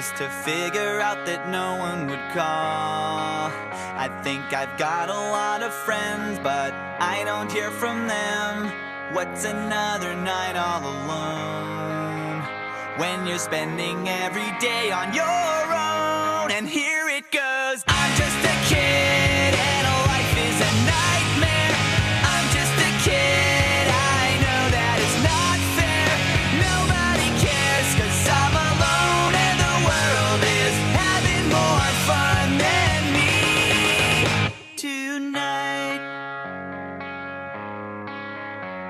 just to figure out that no one would call. I think I've got a lot of friends, but I don't hear from them. What's another night all alone? When you're spending every day on your own.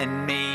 and me.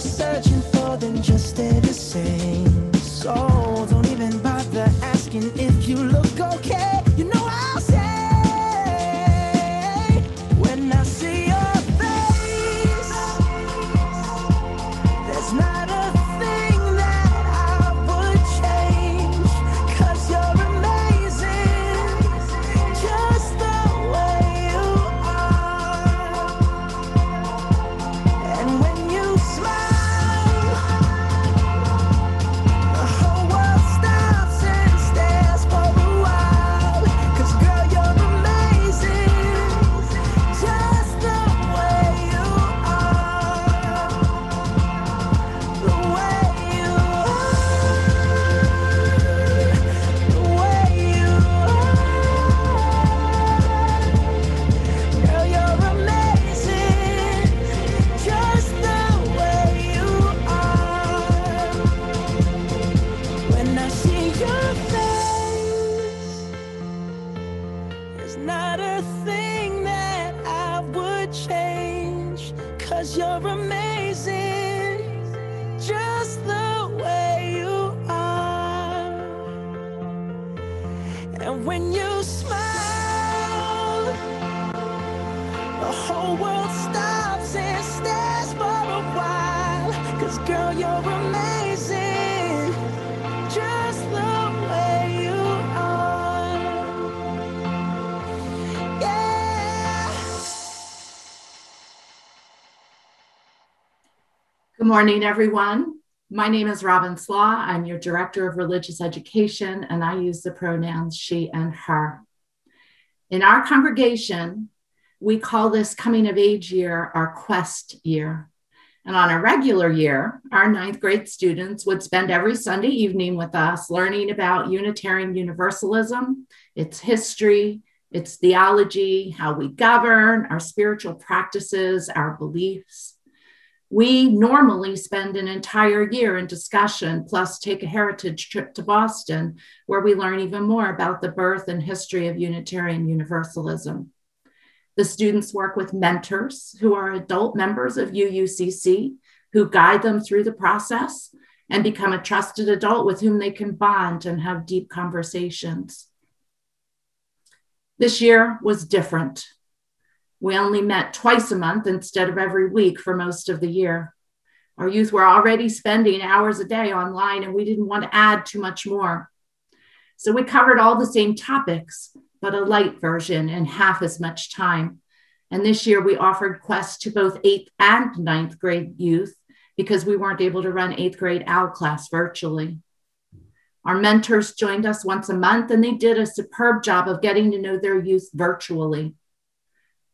searching morning, everyone. My name is Robin Slaw. I'm your Director of Religious Education, and I use the pronouns she and her. In our congregation, we call this coming of age year our quest year. And on a regular year, our ninth grade students would spend every Sunday evening with us learning about Unitarian Universalism, its history, its theology, how we govern, our spiritual practices, our beliefs. We normally spend an entire year in discussion, plus take a heritage trip to Boston, where we learn even more about the birth and history of Unitarian Universalism. The students work with mentors who are adult members of UUCC who guide them through the process and become a trusted adult with whom they can bond and have deep conversations. This year was different. We only met twice a month instead of every week for most of the year. Our youth were already spending hours a day online, and we didn't want to add too much more. So we covered all the same topics, but a light version in half as much time. And this year we offered quests to both eighth and ninth grade youth because we weren't able to run eighth grade OWL class virtually. Our mentors joined us once a month and they did a superb job of getting to know their youth virtually.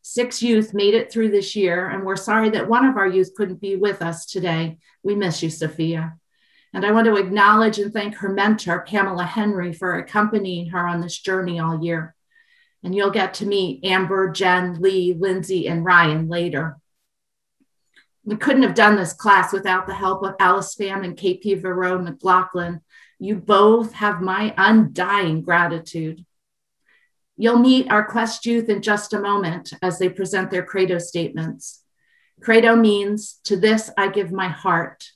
Six youth made it through this year, and we're sorry that one of our youth couldn't be with us today. We miss you, Sophia. And I want to acknowledge and thank her mentor, Pamela Henry, for accompanying her on this journey all year. And you'll get to meet Amber, Jen, Lee, Lindsay, and Ryan later. We couldn't have done this class without the help of Alice Pham and KP Verow McLaughlin. You both have my undying gratitude. You'll meet our Quest youth in just a moment as they present their Credo statements. Credo means, To this I give my heart.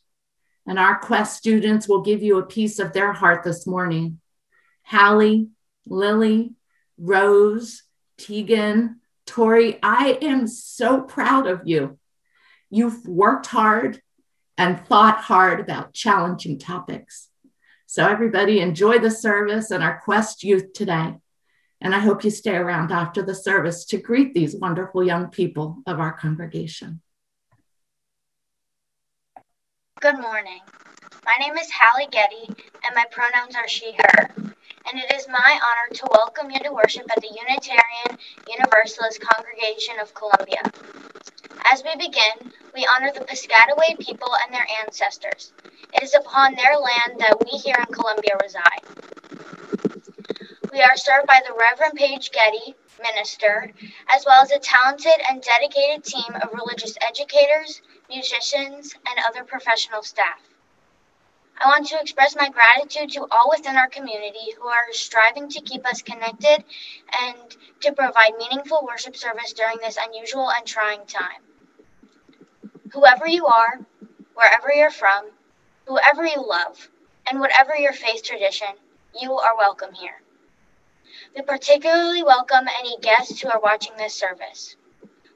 And our Quest students will give you a piece of their heart this morning. Hallie, Lily, Rose, Teaghan, Tori, I am so proud of you. You've worked hard and thought hard about challenging topics. So, everybody, enjoy the service and our Quest youth today. And I hope you stay around after the service to greet these wonderful young people of our congregation. Good morning. My name is Hallie Getty, and my pronouns are she, her. And it is my honor to welcome you to worship at the Unitarian Universalist Congregation of Columbia. As we begin, we honor the Piscataway people and their ancestors. It is upon their land that we here in Columbia reside. We are served by the Reverend Paige Getty, minister, as well as a talented and dedicated team of religious educators, musicians, and other professional staff. I want to express my gratitude to all within our community who are striving to keep us connected and to provide meaningful worship service during this unusual and trying time. Whoever you are, wherever you're from, whoever you love, and whatever your faith tradition, you are welcome here. We particularly welcome any guests who are watching this service.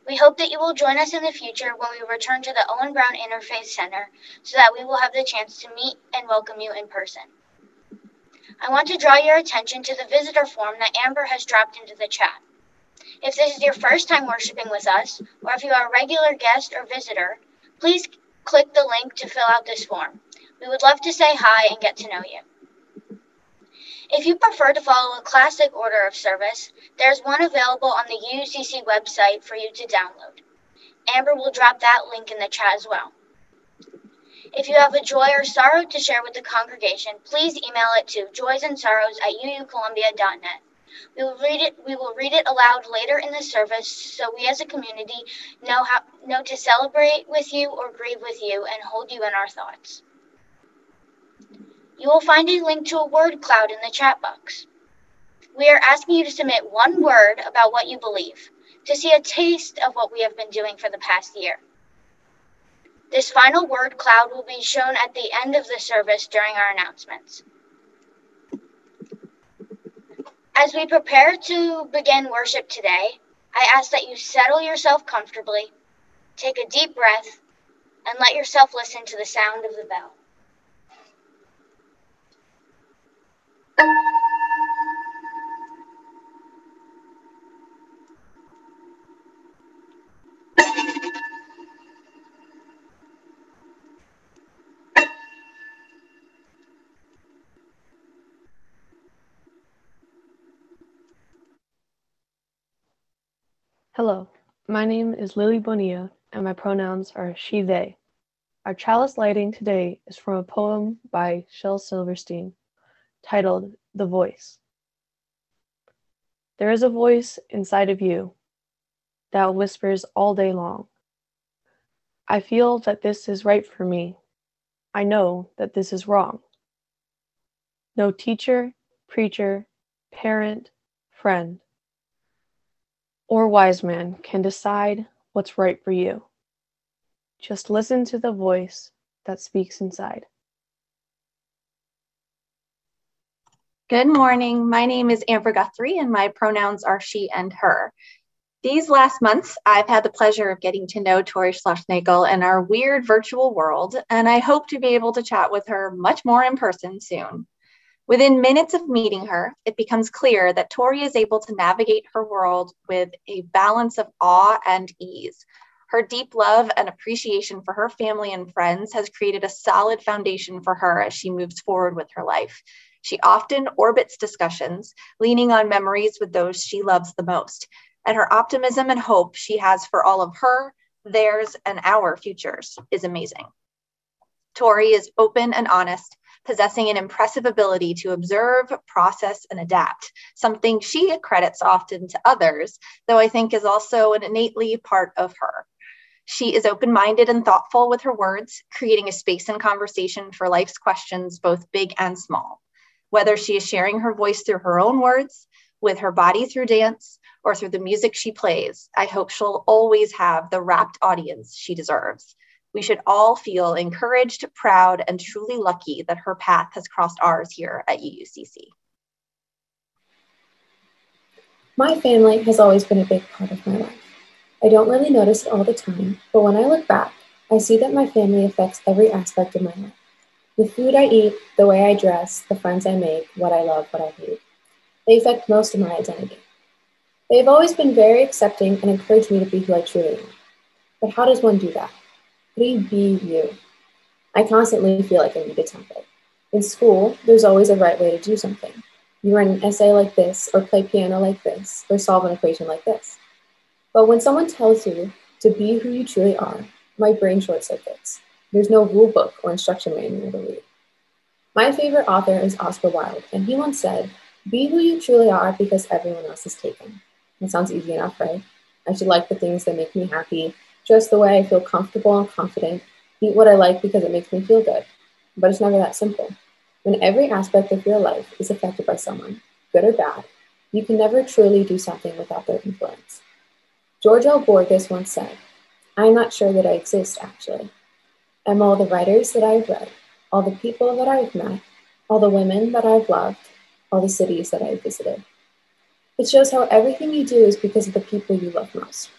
We hope that you will join us in the future when we return to the Owen Brown Interfaith Center so that we will have the chance to meet and welcome you in person. I want to draw your attention to the visitor form that Amber has dropped into the chat. If this is your first time worshiping with us, or if you are a regular guest or visitor, please click the link to fill out this form. We would love to say hi and get to know you. If you prefer to follow a classic order of service, there's one available on the UCC website for you to download. Amber will drop that link in the chat as well. If you have a joy or sorrow to share with the congregation, please email it to joysandsorrows at uucolumbia.net. We will read it we will read it aloud later in the service so we as a community know how know to celebrate with you or grieve with you and hold you in our thoughts. You will find a link to a word cloud in the chat box. We are asking you to submit one word about what you believe to see a taste of what we have been doing for the past year. This final word cloud will be shown at the end of the service during our announcements. As we prepare to begin worship today, I ask that you settle yourself comfortably, take a deep breath, and let yourself listen to the sound of the bell. Hello, my name is Lily Bonilla, and my pronouns are she, they. Our chalice lighting today is from a poem by Shel Silverstein titled The Voice. There is a voice inside of you that whispers all day long. I feel that this is right for me. I know that this is wrong. No teacher, preacher, parent, friend, or wise man can decide what's right for you. Just listen to the voice that speaks inside. Good morning. My name is Amber Guthrie, and my pronouns are she and her. These last months, I've had the pleasure of getting to know Tori Schlossnagle in our weird virtual world, and I hope to be able to chat with her much more in person soon. Within minutes of meeting her, it becomes clear that Tori is able to navigate her world with a balance of awe and ease. Her deep love and appreciation for her family and friends has created a solid foundation for her as she moves forward with her life. She often orbits discussions, leaning on memories with those she loves the most, and her optimism and hope she has for all of her, theirs, and our futures is amazing. Tori is open and honest, possessing an impressive ability to observe, process, and adapt, something she credits often to others, though I think is also an innately part of her. She is open minded and thoughtful with her words, creating a space and conversation for life's questions, both big and small. Whether she is sharing her voice through her own words, with her body through dance, or through the music she plays, I hope she'll always have the rapt audience she deserves. We should all feel encouraged, proud, and truly lucky that her path has crossed ours here at UUCC. My family has always been a big part of my life. I don't really notice it all the time, but when I look back, I see that my family affects every aspect of my life. The food I eat, the way I dress, the friends I make, what I love, what I hate. They affect most of my identity. They have always been very accepting and encouraged me to be who I truly am. But how does one do that? How do you be you? I constantly feel like I need a template. In school, there's always a right way to do something. You write an essay like this, or play piano like this, or solve an equation like this. But when someone tells you to be who you truly are, my brain short circuits. There's no rule book or instruction manual to read. My favorite author is Oscar Wilde, and he once said, Be who you truly are because everyone else is taken. That sounds easy enough, right? I should like the things that make me happy, dress the way I feel comfortable and confident, eat what I like because it makes me feel good. But it's never that simple. When every aspect of your life is affected by someone, good or bad, you can never truly do something without their influence. George L. Borges once said, I'm not sure that I exist, actually. I'm all the writers that I've read, all the people that I've met, all the women that I've loved, all the cities that I've visited. It shows how everything you do is because of the people you love most.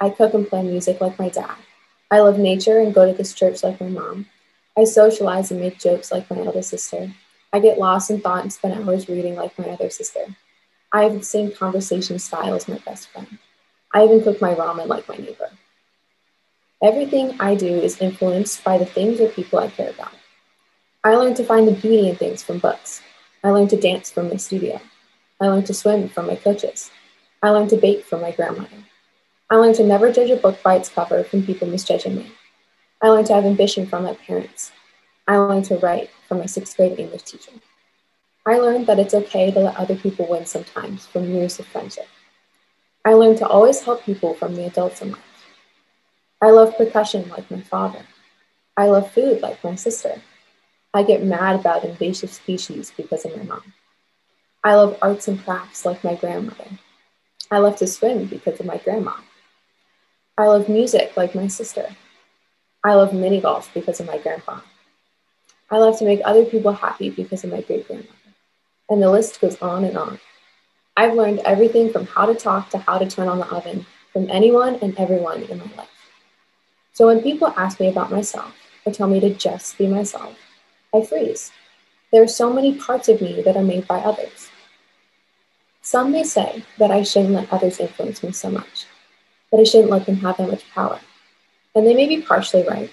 I cook and play music like my dad. I love nature and go to this church like my mom. I socialize and make jokes like my elder sister. I get lost in thought and spend hours reading like my other sister. I have the same conversation style as my best friend. I even cook my ramen like my neighbor. Everything I do is influenced by the things or people I care about. I learned to find the beauty in things from books. I learned to dance from my studio. I learned to swim from my coaches. I learned to bake from my grandmother. I learned to never judge a book by its cover from people misjudging me. I learned to have ambition from my parents. I learned to write from my sixth grade English teacher. I learned that it's okay to let other people win sometimes from years of friendship. I learned to always help people from the adults in life. I love percussion like my father. I love food like my sister. I get mad about invasive species because of my mom. I love arts and crafts like my grandmother. I love to swim because of my grandma. I love music like my sister. I love mini golf because of my grandpa. I love to make other people happy because of my great grandmother. And the list goes on and on. I've learned everything from how to talk to how to turn on the oven from anyone and everyone in my life. So when people ask me about myself or tell me to just be myself, I freeze. There are so many parts of me that are made by others. Some may say that I shouldn't let others influence me so much, that I shouldn't let them have that much power. And they may be partially right.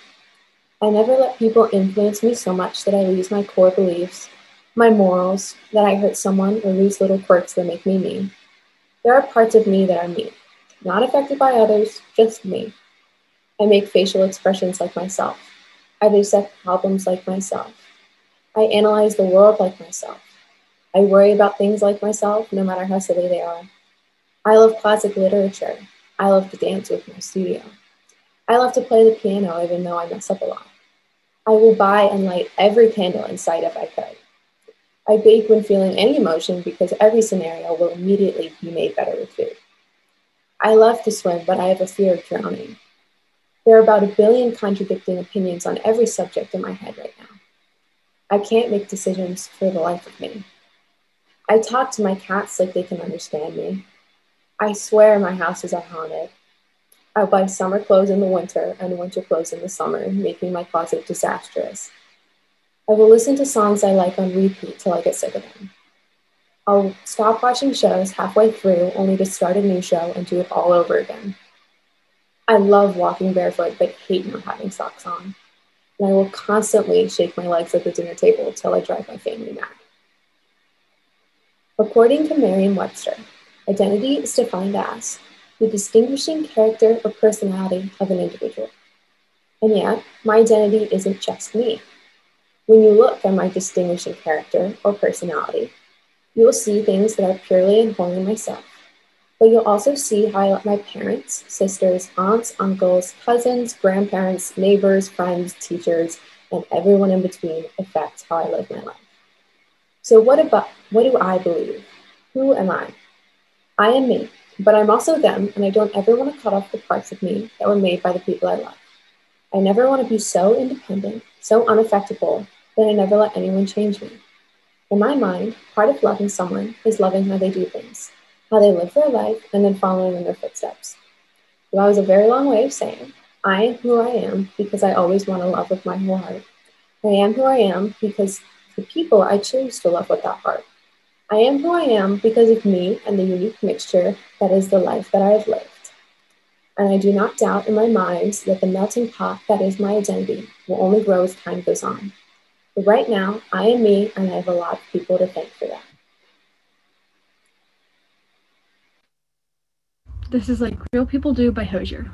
I never let people influence me so much that I lose my core beliefs, my morals, that I hurt someone or lose little quirks that make me me. There are parts of me that are me, not affected by others, just me. I make facial expressions like myself. I dissect problems like myself. I analyze the world like myself. I worry about things like myself, no matter how silly they are. I love classic literature. I love to dance with my studio. I love to play the piano even though I mess up a lot. I will buy and light every candle in sight if I could. I bake when feeling any emotion because every scenario will immediately be made better with food. I love to swim, but I have a fear of drowning. There are about a billion contradicting opinions on every subject in my head right now. I can't make decisions for the life of me. I talk to my cats like they can understand me. I swear my houses are haunted. I buy summer clothes in the winter and winter clothes in the summer, making my closet disastrous. I will listen to songs I like on repeat till I get sick of them. I'll stop watching shows halfway through only to start a new show and do it all over again. I love walking barefoot but hate not having socks on. And I will constantly shake my legs at the dinner table till I drive my family mad. According to Merriam Webster, identity is defined as the distinguishing character or personality of an individual. And yet, my identity isn't just me. When you look at my distinguishing character or personality, you will see things that are purely and wholly myself. But you'll also see how my parents, sisters, aunts, uncles, cousins, grandparents, neighbors, friends, teachers, and everyone in between affect how I live my life. So what about what do I believe? Who am I? I am me, but I'm also them, and I don't ever want to cut off the parts of me that were made by the people I love. I never want to be so independent, so unaffectable, that I never let anyone change me. In my mind, part of loving someone is loving how they do things, how they live their life, and then following in their footsteps. So that was a very long way of saying, I am who I am because I always want to love with my whole heart. I am who I am because the people I choose to love with that heart. I am who I am because of me and the unique mixture that is the life that I have lived. And I do not doubt in my mind that the melting pot that is my identity will only grow as time goes on. But right now, I am me, and I have a lot of people to thank for that. This is like Real People Do by Hozier.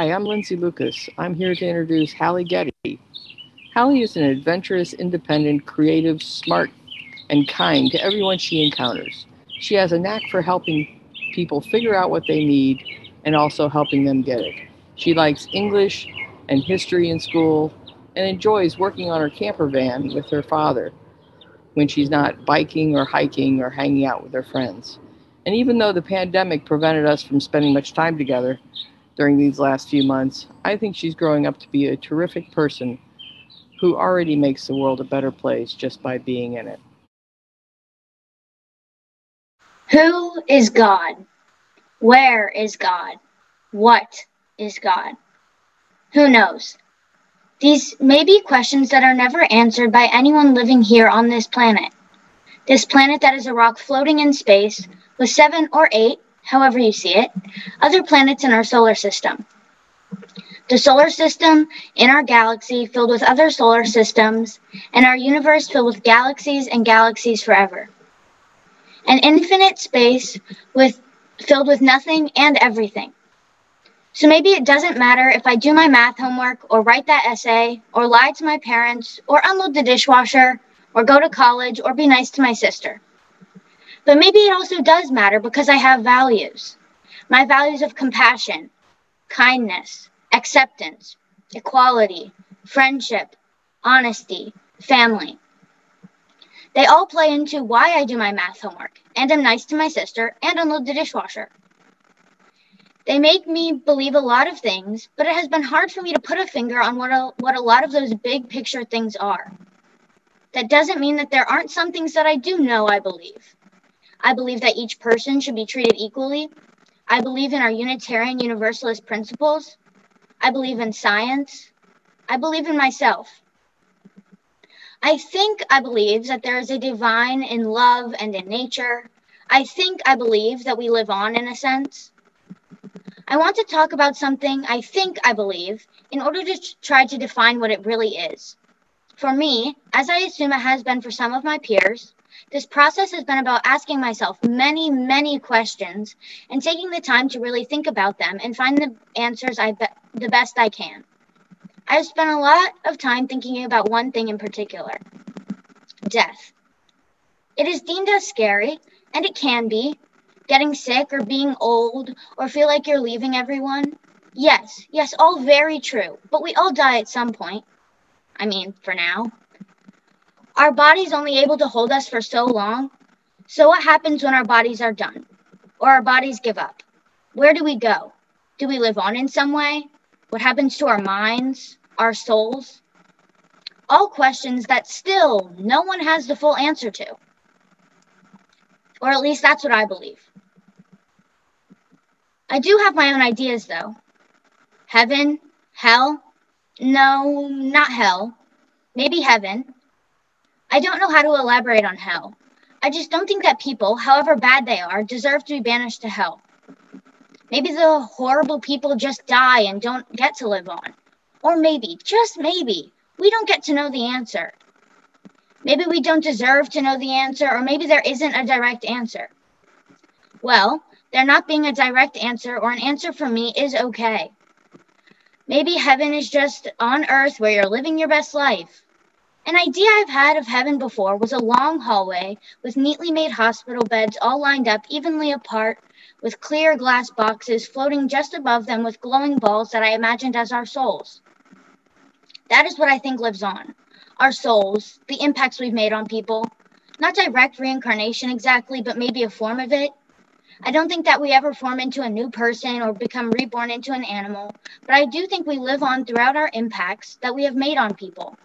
Hi, I'm Lindsay Lukas. I'm here to introduce Hallie Getty. Hallie is an adventurous, independent, creative, smart, and kind to everyone she encounters. She has a knack for helping people figure out what they need and also helping them get it. She likes English and history in school and enjoys working on her camper van with her father when she's not biking or hiking or hanging out with her friends. And even though the pandemic prevented us from spending much time together during these last few months, I think she's growing up to be a terrific person who already makes the world a better place just by being in it. Who is God? Where is God? What is God? Who knows? These may be questions that are never answered by anyone living here on this planet. This planet that is a rock floating in space with seven or eight, however you see it, other planets in our solar system. The solar system in our galaxy filled with other solar systems, and our universe filled with galaxies and galaxies forever. An infinite space with filled with nothing and everything. So maybe it doesn't matter if I do my math homework or write that essay or lie to my parents or unload the dishwasher or go to college or be nice to my sister. But maybe it also does matter because I have values. My values of compassion, kindness, acceptance, equality, friendship, honesty, family. They all play into why I do my math homework and am nice to my sister and unload the dishwasher. They make me believe a lot of things, but it has been hard for me to put a finger on what a, what a lot of those big picture things are. That doesn't mean that there aren't some things that I do know I believe. I believe that each person should be treated equally. I believe in our Unitarian Universalist principles. I believe in science. I believe in myself. I think I believe that there is a divine in love and in nature. I think I believe that we live on in a sense. I want to talk about something I think I believe in order to try to define what it really is. For me, as I assume it has been for some of my peers, this process has been about asking myself many, many questions and taking the time to really think about them and find the answers I be- the best I can. I've spent a lot of time thinking about one thing in particular death. It is deemed as scary, and it can be, getting sick or being old or feel like you're leaving everyone. Yes, yes, all very true, but we all die at some point. I mean, for now. Our body's only able to hold us for so long. So, what happens when our bodies are done? Or our bodies give up? Where do we go? Do we live on in some way? What happens to our minds, our souls? All questions that still no one has the full answer to. Or at least that's what I believe. I do have my own ideas, though. Heaven? Hell? No, not hell. Maybe heaven. I don't know how to elaborate on hell. I just don't think that people, however bad they are, deserve to be banished to hell. Maybe the horrible people just die and don't get to live on. Or maybe, just maybe, we don't get to know the answer. Maybe we don't deserve to know the answer, or maybe there isn't a direct answer. Well, there not being a direct answer or an answer for me is okay. Maybe heaven is just on earth where you're living your best life. An idea I've had of heaven before was a long hallway with neatly made hospital beds all lined up evenly apart, with clear glass boxes floating just above them with glowing balls that I imagined as our souls. That is what I think lives on our souls, the impacts we've made on people. Not direct reincarnation exactly, but maybe a form of it. I don't think that we ever form into a new person or become reborn into an animal, but I do think we live on throughout our impacts that we have made on people.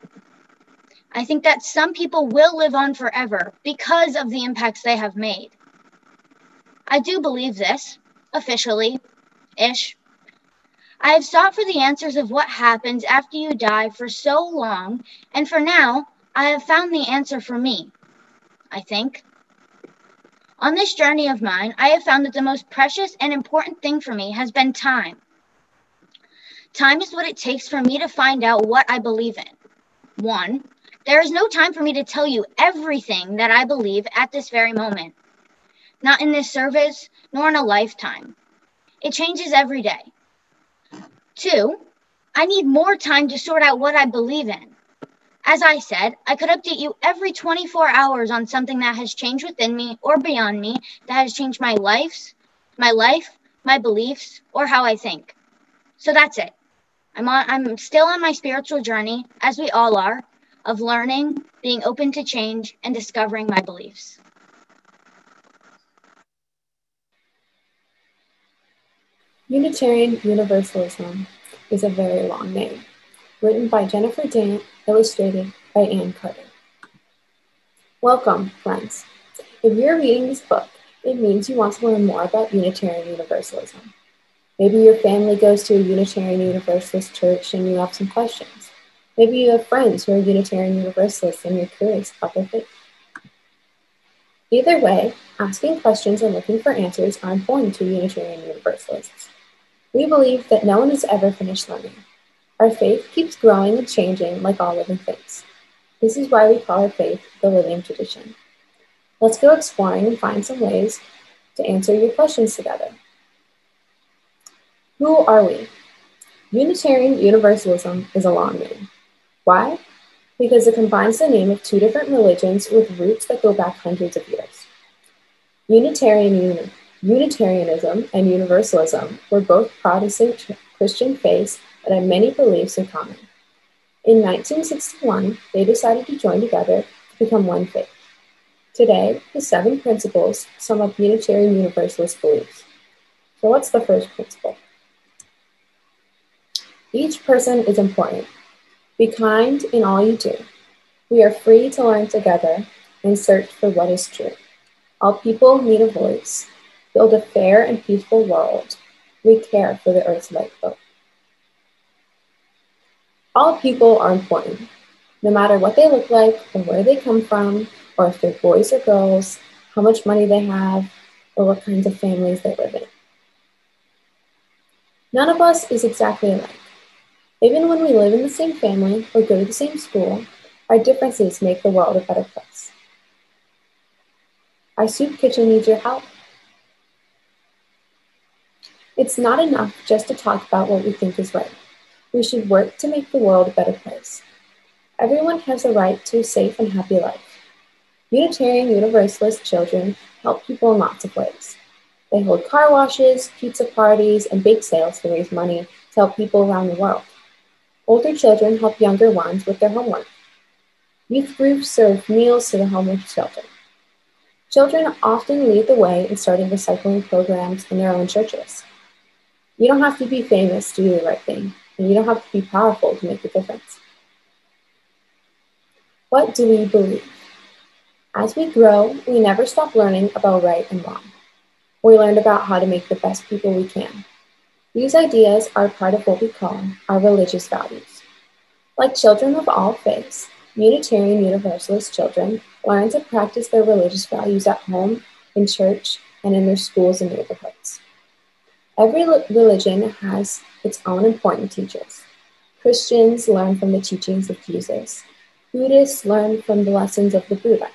I think that some people will live on forever because of the impacts they have made. I do believe this, officially, ish. I have sought for the answers of what happens after you die for so long, and for now, I have found the answer for me, I think. On this journey of mine, I have found that the most precious and important thing for me has been time. Time is what it takes for me to find out what I believe in. One, there is no time for me to tell you everything that I believe at this very moment. Not in this service, nor in a lifetime. It changes every day. Two, I need more time to sort out what I believe in. As I said, I could update you every 24 hours on something that has changed within me or beyond me that has changed my life, my life, my beliefs, or how I think. So that's it. I'm on I'm still on my spiritual journey, as we all are, of learning, being open to change, and discovering my beliefs. Unitarian Universalism is a very long name, written by Jennifer Dant, illustrated by Ann Carter. Welcome, friends. If you're reading this book, it means you want to learn more about Unitarian Universalism. Maybe your family goes to a Unitarian Universalist church and you have some questions. Maybe you have friends who are Unitarian Universalists and you're curious about their faith. Either way, asking questions and looking for answers are important to Unitarian Universalists. We believe that no one is ever finished learning. Our faith keeps growing and changing like all living things. This is why we call our faith the living tradition. Let's go exploring and find some ways to answer your questions together. Who are we? Unitarian Universalism is a long name. Why? Because it combines the name of two different religions with roots that go back hundreds of years. Unitarian, Unitarianism and Universalism were both Protestant Christian faiths that had many beliefs in common. In 1961, they decided to join together to become one faith. Today, the seven principles sum up Unitarian Universalist beliefs. So, what's the first principle? Each person is important. Be kind in all you do. We are free to learn together and search for what is true. All people need a voice. Build a fair and peaceful world. We care for the earth's lifeboat. All people are important, no matter what they look like or where they come from, or if they're boys or girls, how much money they have, or what kinds of families they live in. None of us is exactly alike. Even when we live in the same family or go to the same school, our differences make the world a better place. Our soup kitchen needs your help. It's not enough just to talk about what we think is right. We should work to make the world a better place. Everyone has a right to a safe and happy life. Unitarian Universalist children help people in lots of ways. They hold car washes, pizza parties, and bake sales to raise money to help people around the world. Older children help younger ones with their homework. Youth groups serve meals to the homeless children. Children often lead the way in starting recycling programs in their own churches. You don't have to be famous to do the right thing, and you don't have to be powerful to make a difference. What do we believe? As we grow, we never stop learning about right and wrong. We learn about how to make the best people we can. These ideas are part of what we call our religious values. Like children of all faiths, Unitarian Universalist children learn to practice their religious values at home, in church, and in their schools and neighborhoods. Every religion has its own important teachers. Christians learn from the teachings of Jesus. Buddhists learn from the lessons of the Buddha.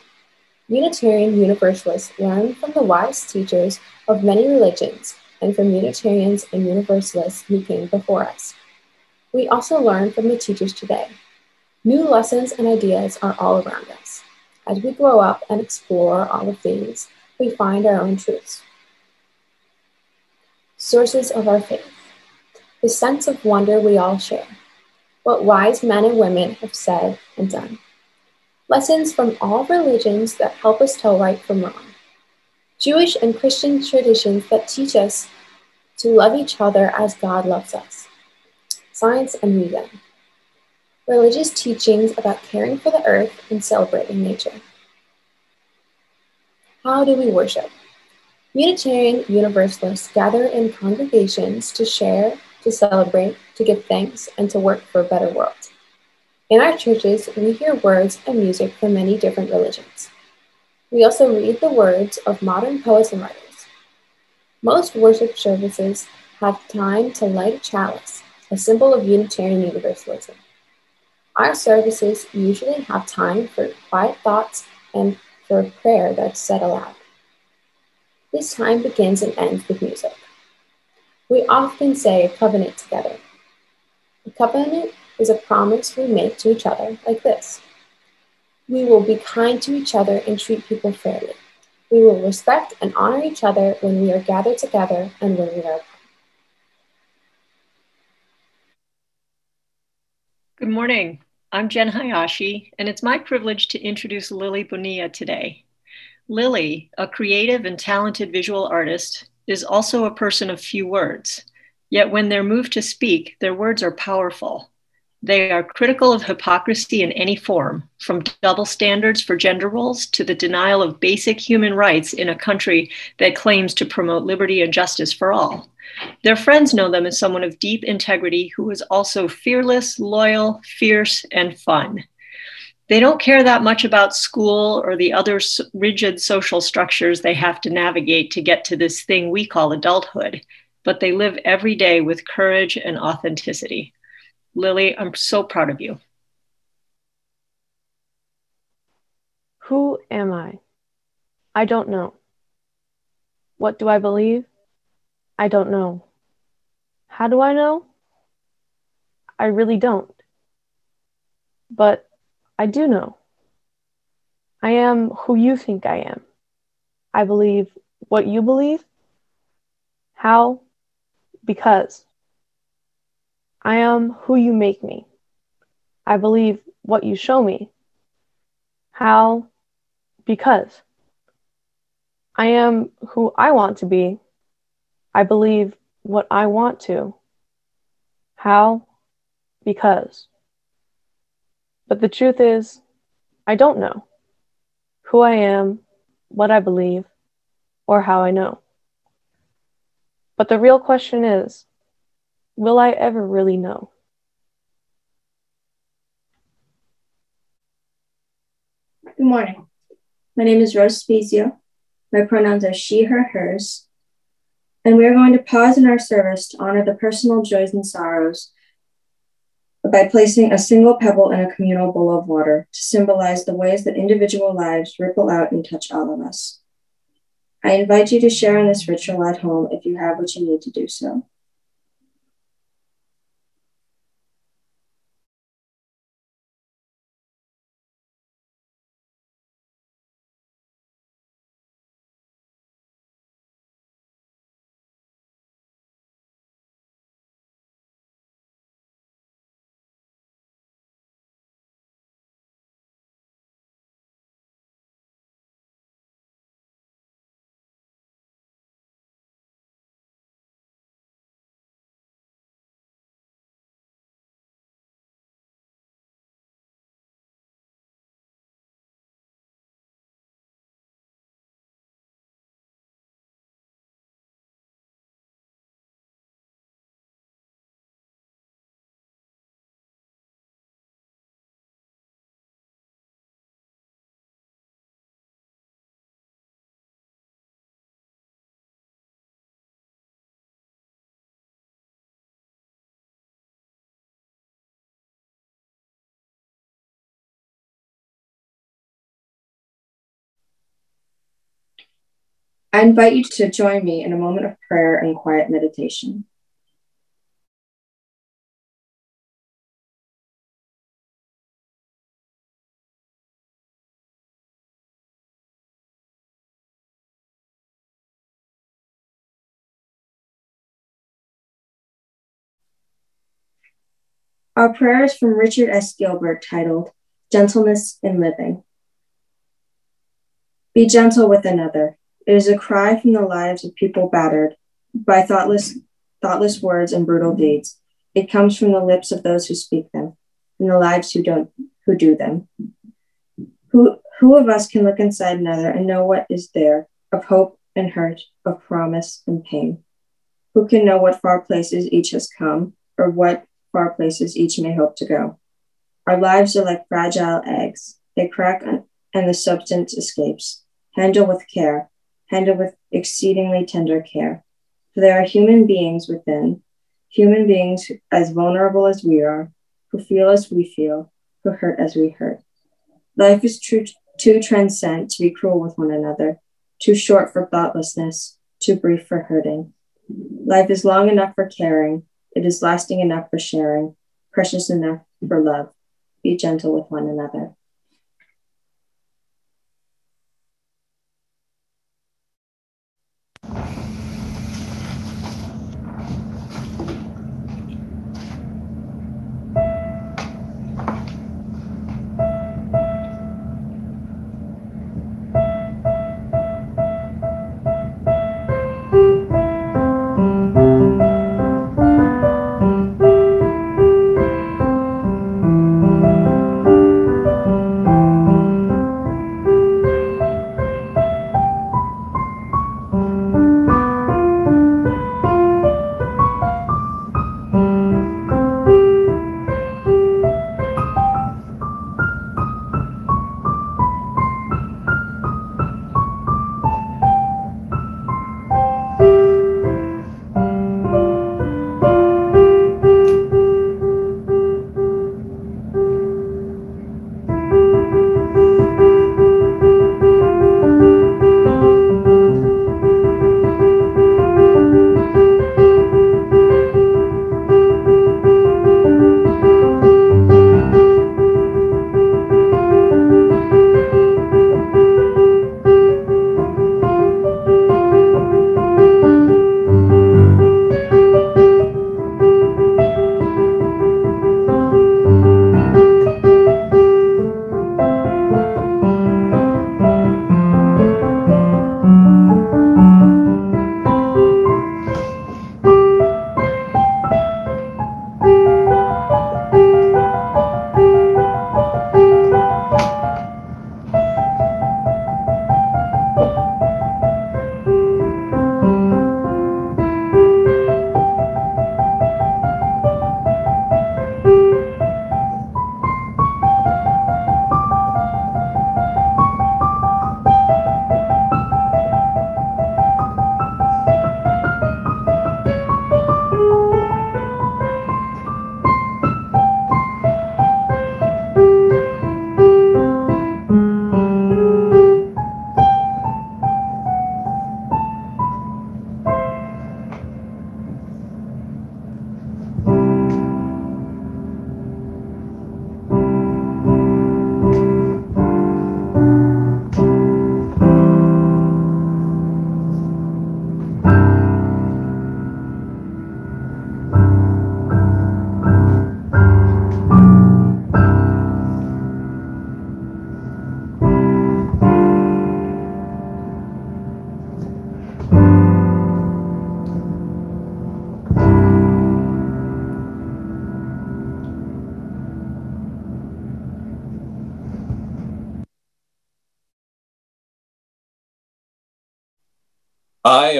Unitarian Universalists learn from the wise teachers of many religions and from Unitarians and Universalists who came before us. We also learn from the teachers today. New lessons and ideas are all around us. As we grow up and explore all of things, we find our own truths. Sources of our faith. The sense of wonder we all share. What wise men and women have said and done. Lessons from all religions that help us tell right from wrong. Jewish and Christian traditions that teach us to love each other as God loves us. Science and reason. Religious teachings about caring for the earth and celebrating nature. How do we worship? Unitarian Universalists gather in congregations to share, to celebrate, to give thanks, and to work for a better world. In our churches, we hear words and music from many different religions. We also read the words of modern poets and writers. Most worship services have time to light a chalice, a symbol of Unitarian Universalism. Our services usually have time for quiet thoughts and for a prayer that's said aloud. This time begins and ends with music. We often say a covenant together. A covenant is a promise we make to each other, like this We will be kind to each other and treat people fairly. We will respect and honor each other when we are gathered together and when we are apart. Good morning. I'm Jen Hayashi, and it's my privilege to introduce Lily Bonilla today. Lily, a creative and talented visual artist, is also a person of few words. Yet when they're moved to speak, their words are powerful. They are critical of hypocrisy in any form, from double standards for gender roles to the denial of basic human rights in a country that claims to promote liberty and justice for all. Their friends know them as someone of deep integrity who is also fearless, loyal, fierce, and fun. They don't care that much about school or the other rigid social structures they have to navigate to get to this thing we call adulthood, but they live every day with courage and authenticity. Lily, I'm so proud of you. Who am I? I don't know. What do I believe? I don't know. How do I know? I really don't. But I do know. I am who you think I am. I believe what you believe. How? Because. I am who you make me. I believe what you show me. How? Because. I am who I want to be. I believe what I want to. How? Because. But the truth is, I don't know who I am, what I believe, or how I know. But the real question is, will I ever really know? Good morning. My name is Rose Spezio. My pronouns are she, her, hers. And we are going to pause in our service to honor the personal joys and sorrows by placing a single pebble in a communal bowl of water to symbolize the ways that individual lives ripple out and touch all of us. I invite you to share in this ritual at home if you have what you need to do so. I invite you to join me in a moment of prayer and quiet meditation. Our prayer is from Richard S. Gilbert titled Gentleness in Living. Be gentle with another. It is a cry from the lives of people battered by thoughtless, thoughtless words and brutal deeds. It comes from the lips of those who speak them, and the lives who don't who do them. Who who of us can look inside another and know what is there of hope and hurt, of promise and pain? Who can know what far places each has come, or what far places each may hope to go? Our lives are like fragile eggs. They crack and and the substance escapes. Handle with care, handle with exceedingly tender care. For there are human beings within, human beings as vulnerable as we are, who feel as we feel, who hurt as we hurt. Life is true, too transcendent to be cruel with one another, too short for thoughtlessness, too brief for hurting. Life is long enough for caring, it is lasting enough for sharing, precious enough for love. Be gentle with one another.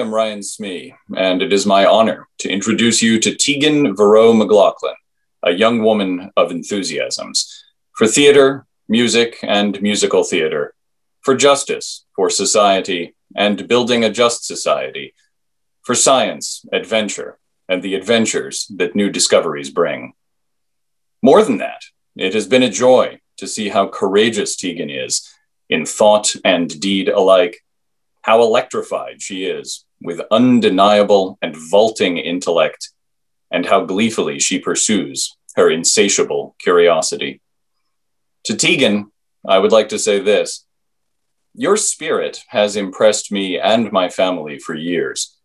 Am Ryan Smee, and it is my honor to introduce you to Teaghan Verow McLaughlin, a young woman of enthusiasms for theater, music, and musical theater, for justice, for society, and building a just society, for science, adventure, and the adventures that new discoveries bring. More than that, it has been a joy to see how courageous Teaghan is in thought and deed alike how electrified she is with undeniable and vaulting intellect, and how gleefully she pursues her insatiable curiosity. To Teaghan, I would like to say this Your spirit has impressed me and my family for years,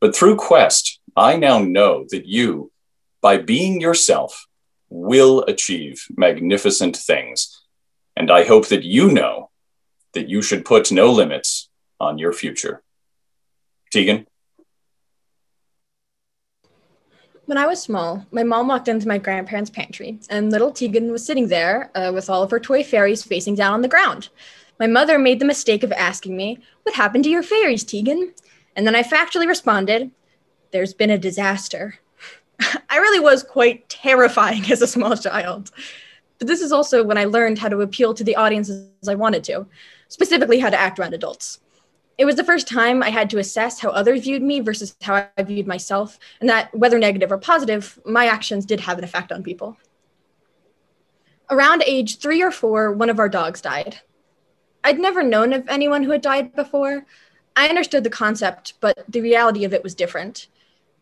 but through Quest, I now know that you, by being yourself, will achieve magnificent things. And I hope that you know that you should put no limits on your future. Teaghan? When I was small, my mom walked into my grandparents' pantry, and little Teaghan was sitting there uh, with all of her toy fairies facing down on the ground. My mother made the mistake of asking me, What happened to your fairies, Teaghan? And then I factually responded, There's been a disaster. I really was quite terrifying as a small child. But this is also when I learned how to appeal to the audiences I wanted to, specifically how to act around adults it was the first time I had to assess how others viewed me versus how I viewed myself, and that whether negative or positive, my actions did have an effect on people. Around age three or four, one of our dogs died. I'd never known of anyone who had died before. I understood the concept, but the reality of it was different.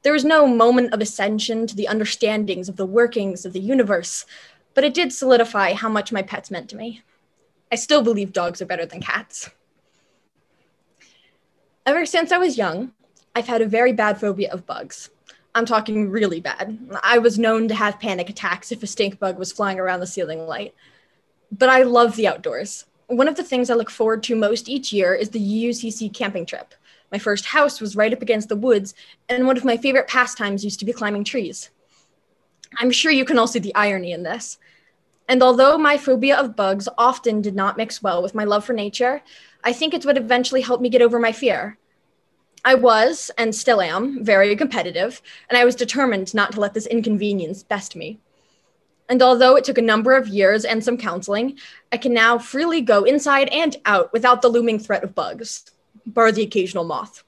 There was no moment of ascension to the understandings of the workings of the universe, but it did solidify how much my pets meant to me. I still believe dogs are better than cats. Ever since I was young, I've had a very bad phobia of bugs. I'm talking really bad. I was known to have panic attacks if a stink bug was flying around the ceiling light. But I love the outdoors. One of the things I look forward to most each year is the UCC camping trip. My first house was right up against the woods, and one of my favorite pastimes used to be climbing trees. I'm sure you can all see the irony in this. And although my phobia of bugs often did not mix well with my love for nature, I think it's what eventually helped me get over my fear. I was, and still am, very competitive, and I was determined not to let this inconvenience best me. And although it took a number of years and some counseling, I can now freely go inside and out without the looming threat of bugs, bar the occasional moth.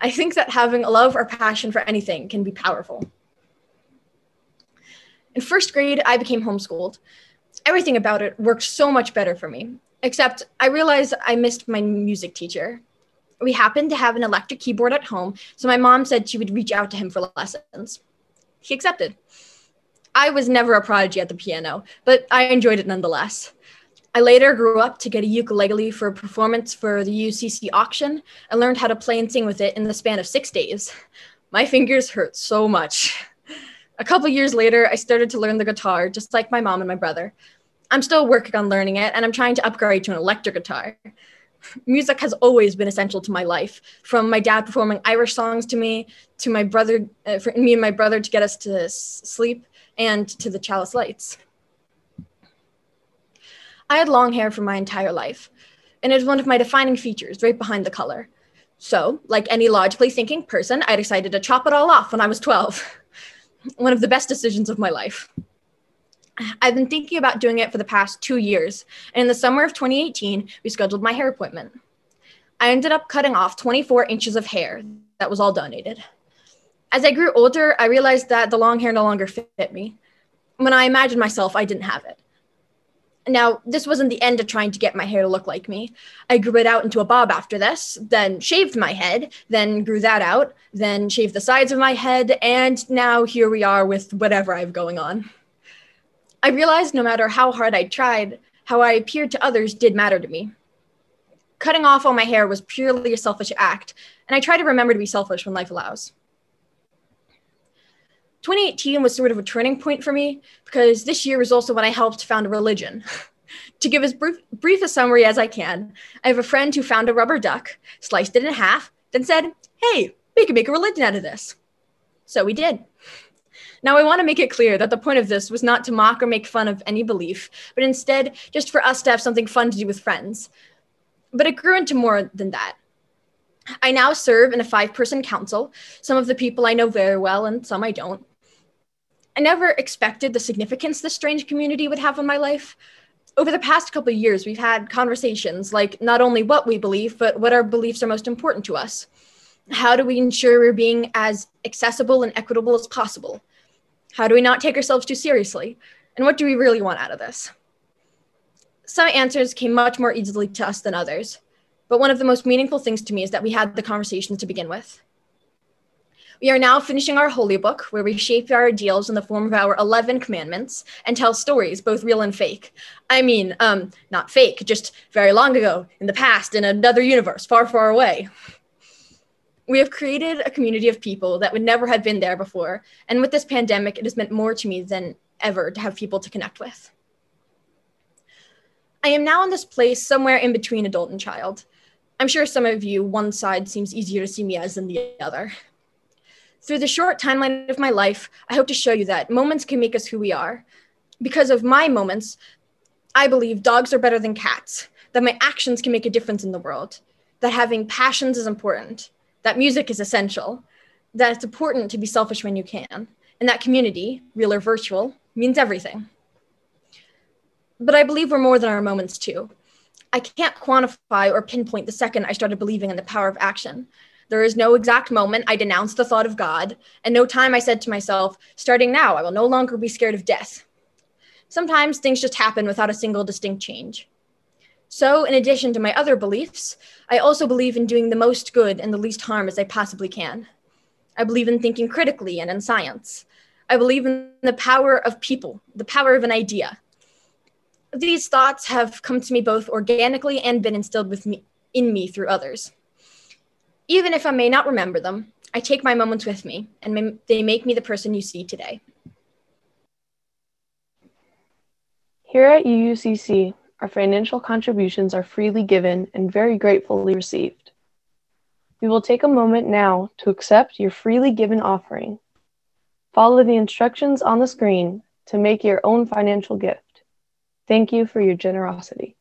I think that having a love or passion for anything can be powerful. In first grade, I became homeschooled. Everything about it worked so much better for me, except I realized I missed my music teacher. We happened to have an electric keyboard at home, so my mom said she would reach out to him for lessons. He accepted. I was never a prodigy at the piano, but I enjoyed it nonetheless. I later grew up to get a ukulele for a performance for the UCC auction and learned how to play and sing with it in the span of six days. My fingers hurt so much. A couple years later, I started to learn the guitar, just like my mom and my brother. I'm still working on learning it, and I'm trying to upgrade to an electric guitar. Music has always been essential to my life, from my dad performing Irish songs to me, to my brother, uh, for me and my brother to get us to sleep, and to the Chalice Lights. I had long hair for my entire life, and it was one of my defining features right behind the color. So, like any logically thinking person, I decided to chop it all off when I was 12. one of the best decisions of my life. I've been thinking about doing it for the past two years, and in the summer of 2018, we scheduled my hair appointment. I ended up cutting off 24 inches of hair that was all donated. As I grew older, I realized that the long hair no longer fit me. When I imagined myself, I didn't have it. Now, this wasn't the end of trying to get my hair to look like me. I grew it out into a bob after this, then shaved my head, then grew that out, then shaved the sides of my head, and now here we are with whatever I have going on. I realized no matter how hard I tried, how I appeared to others did matter to me. Cutting off all my hair was purely a selfish act, and I try to remember to be selfish when life allows. 2018 was sort of a turning point for me because this year was also when I helped found a religion. to give as brief, brief a summary as I can, I have a friend who found a rubber duck, sliced it in half, then said, Hey, we can make a religion out of this. So we did. Now, I want to make it clear that the point of this was not to mock or make fun of any belief, but instead just for us to have something fun to do with friends. But it grew into more than that. I now serve in a five person council, some of the people I know very well and some I don't. I never expected the significance this strange community would have on my life. Over the past couple of years, we've had conversations like not only what we believe, but what our beliefs are most important to us. How do we ensure we're being as accessible and equitable as possible? How do we not take ourselves too seriously? And what do we really want out of this? Some answers came much more easily to us than others, but one of the most meaningful things to me is that we had the conversations to begin with. We are now finishing our holy book, where we shape our ideals in the form of our 11 commandments and tell stories, both real and fake. I mean, um, not fake, just very long ago, in the past, in another universe, far, far away. We have created a community of people that would never have been there before. And with this pandemic, it has meant more to me than ever to have people to connect with. I am now in this place somewhere in between adult and child. I'm sure some of you, one side seems easier to see me as than the other. Through the short timeline of my life, I hope to show you that moments can make us who we are. Because of my moments, I believe dogs are better than cats, that my actions can make a difference in the world, that having passions is important, that music is essential, that it's important to be selfish when you can, and that community, real or virtual, means everything. But I believe we're more than our moments too. I can't quantify or pinpoint the second I started believing in the power of action. There is no exact moment I denounced the thought of God, and no time I said to myself, starting now, I will no longer be scared of death. Sometimes things just happen without a single distinct change. So, in addition to my other beliefs, I also believe in doing the most good and the least harm as I possibly can. I believe in thinking critically and in science. I believe in the power of people, the power of an idea. These thoughts have come to me both organically and been instilled with me, in me through others. Even if I may not remember them, I take my moments with me, and they make me the person you see today. Here at UUCC, our financial contributions are freely given and very gratefully received. We will take a moment now to accept your freely given offering. Follow the instructions on the screen to make your own financial gift. Thank you for your generosity.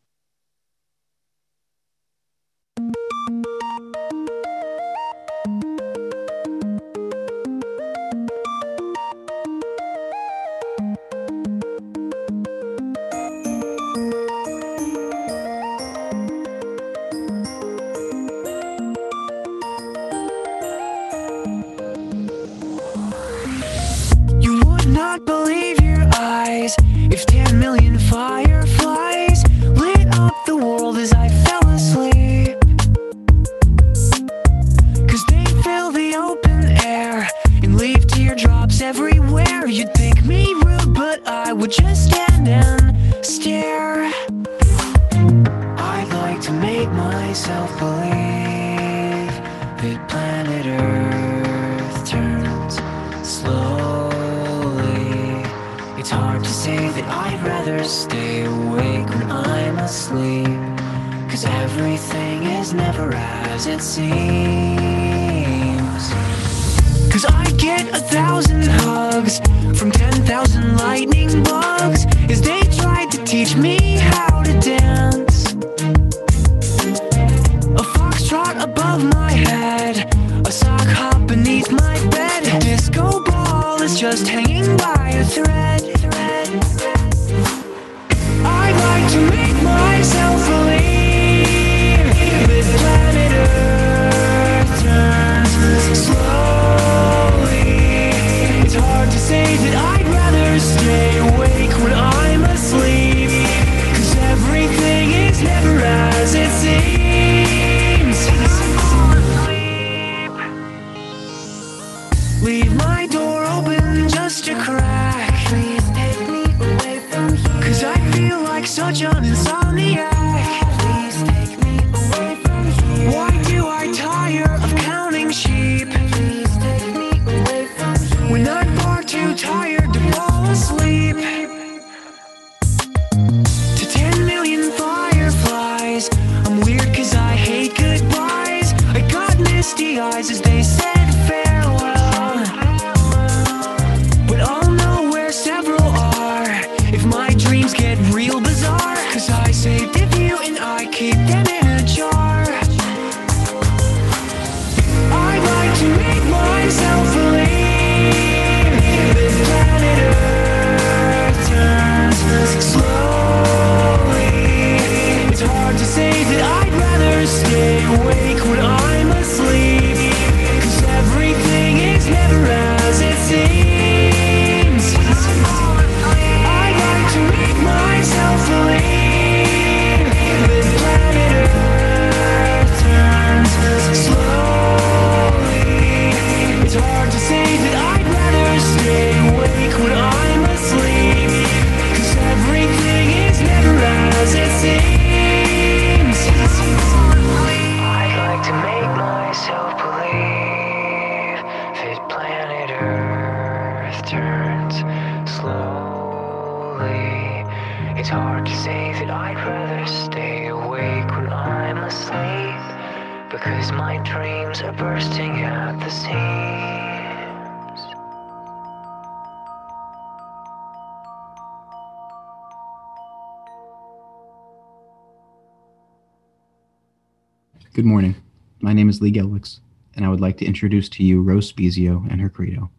Name is Lee Gelwicks, and I would like to introduce to you Rose Spezio and her credo.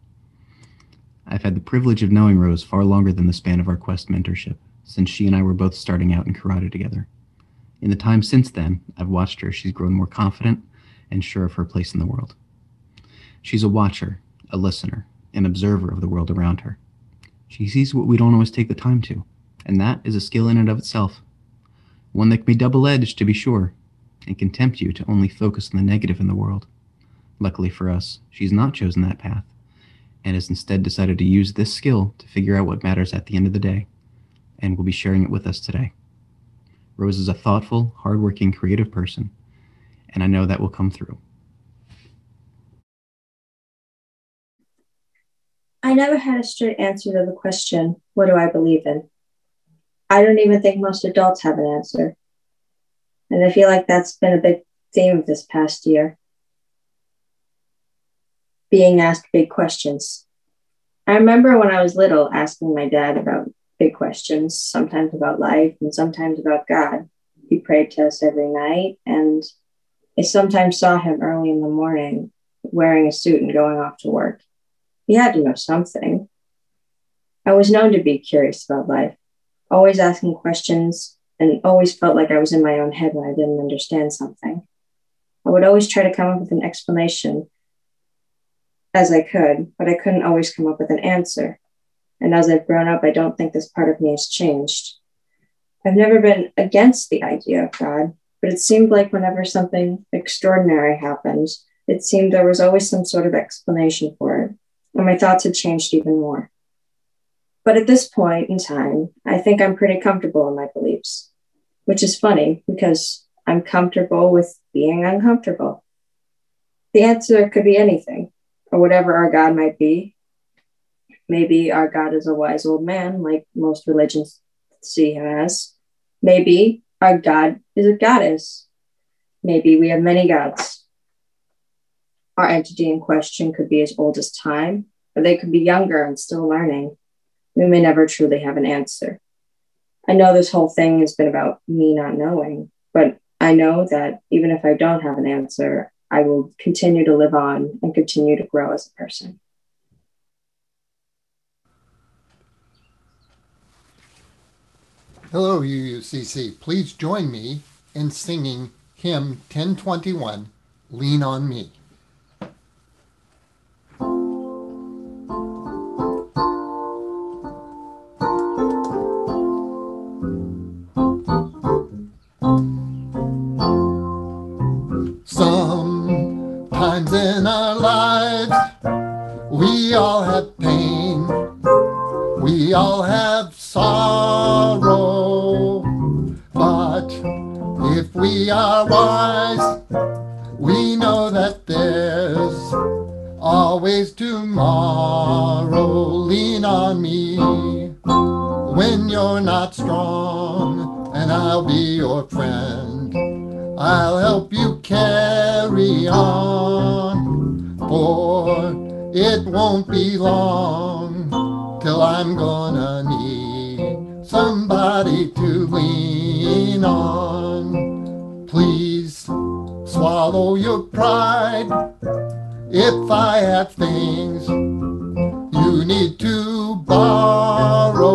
I've had the privilege of knowing Rose far longer than the span of our Quest mentorship, since she and I were both starting out in karate together. In the time since then, I've watched her she's grown more confident and sure of her place in the world. She's a watcher, a listener, an observer of the world around her. She sees what we don't always take the time to, and that is a skill in and of itself. One that can be double edged, to be sure, and can tempt you to only focus on the negative in the world. Luckily for us, she's not chosen that path and has instead decided to use this skill to figure out what matters at the end of the day, and will be sharing it with us today. Rose is a thoughtful, hardworking, creative person, and I know that will come through. I never had a straight answer to the question, what do I believe in? I don't even think most adults have an answer. And I feel like that's been a big theme of this past year. Being asked big questions. I remember when I was little asking my dad about big questions, sometimes about life and sometimes about God. He prayed to us every night, and I sometimes saw him early in the morning wearing a suit and going off to work. He had to know something. I was known to be curious about life, always asking questions, and always felt like I was in my own head when I didn't understand something. I would always try to come up with an explanation as I could, but I couldn't always come up with an answer. And as I've grown up, I don't think this part of me has changed. I've never been against the idea of God, but it seemed like whenever something extraordinary happened, it seemed there was always some sort of explanation for it, and my thoughts had changed even more. But at this point in time, I think I'm pretty comfortable in my beliefs, which is funny because I'm comfortable with being uncomfortable. The answer could be anything, or whatever our God might be. Maybe our God is a wise old man, like most religions see him as. Maybe our God is a goddess. Maybe we have many gods. Our entity in question could be as old as time, or they could be younger and still learning. We may never truly have an answer. I know this whole thing has been about me not knowing, but I know that even if I don't have an answer, I will continue to live on and continue to grow as a person. Hello, UUCC. Please join me in singing hymn 1021, Lean on Me. Pain. We all have sorrow. But if we are wise, we know that there's always tomorrow. Lean on me when you're not strong, and I'll be your friend. I'll help you carry on, for it won't be long till I'm gonna need somebody to lean on. Please swallow your pride if I have things you need to borrow,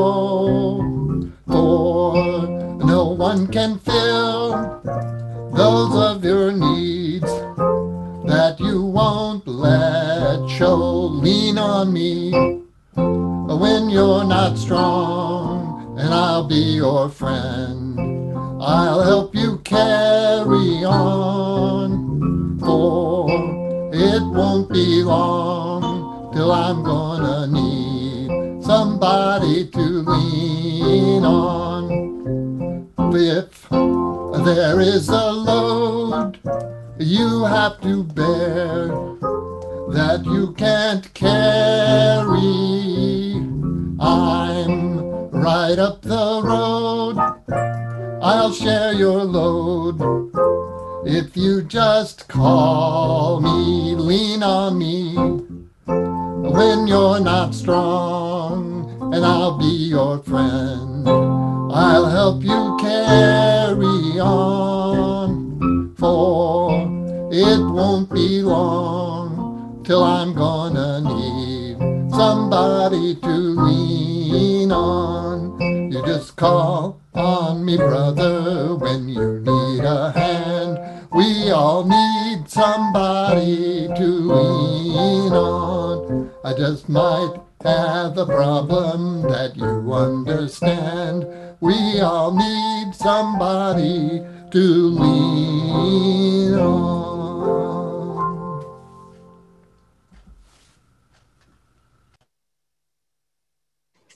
for no one can fill those of your needs that you won't let show. Lean on me when you're not strong, and I'll be your friend. I'll help you carry on, for it won't be long till I'm gonna need somebody to lean on. If there is a load you have to bear that you can't carry. I'm right up the road. I'll share your load. If you just call me, lean on me when you're not strong, and I'll be your friend. I'll help you carry on, for it won't be long till I'm gonna need somebody to lean on. You just call on me, brother, when you need a hand. We all need somebody to lean on. I just might have a problem that you understand. We all need somebody to lean on.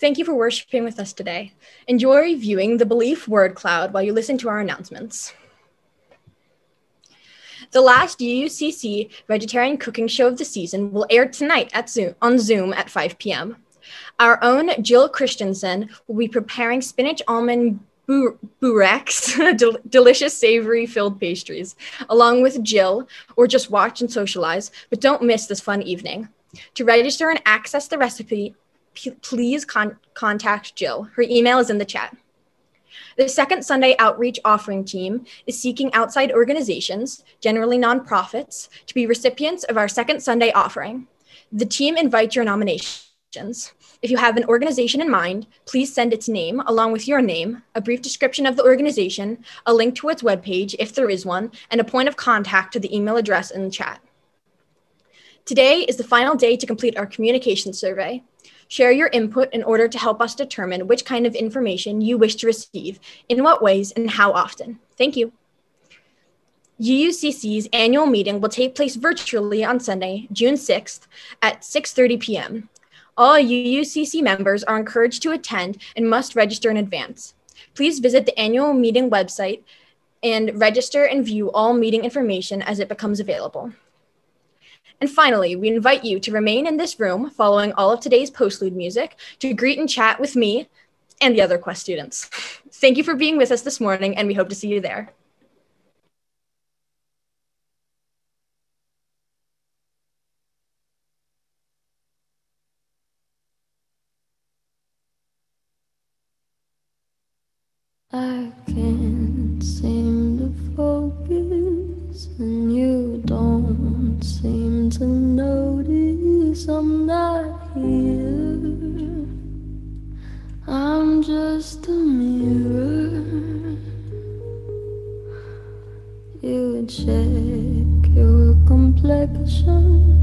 Thank you for worshiping with us today. Enjoy viewing the Belief Word Cloud while you listen to our announcements. The last UUCC vegetarian cooking show of the season will air tonight at Zoom, on Zoom at 5 p.m. Our own Jill Christensen will be preparing spinach almond bu- bureks, del- delicious savory filled pastries, along with Jill, or just watch and socialize, but don't miss this fun evening. To register and access the recipe, p- please con- contact Jill. Her email is in the chat. The Second Sunday Outreach Offering Team is seeking outside organizations, generally nonprofits, to be recipients of our Second Sunday offering. The team invites your nominations. If you have an organization in mind, please send its name along with your name, a brief description of the organization, a link to its webpage if there is one, and a point of contact to the email address in the chat. Today is the final day to complete our communication survey. Share your input in order to help us determine which kind of information you wish to receive, in what ways, and how often. Thank you. UUCC's annual meeting will take place virtually on Sunday, June 6th at 6:30 p.m. All UUCC members are encouraged to attend and must register in advance. Please visit the annual meeting website and register and view all meeting information as it becomes available. And finally, we invite you to remain in this room following all of today's postlude music to greet and chat with me and the other Quest students. Thank you for being with us this morning, and we hope to see you there. I can't check your complexion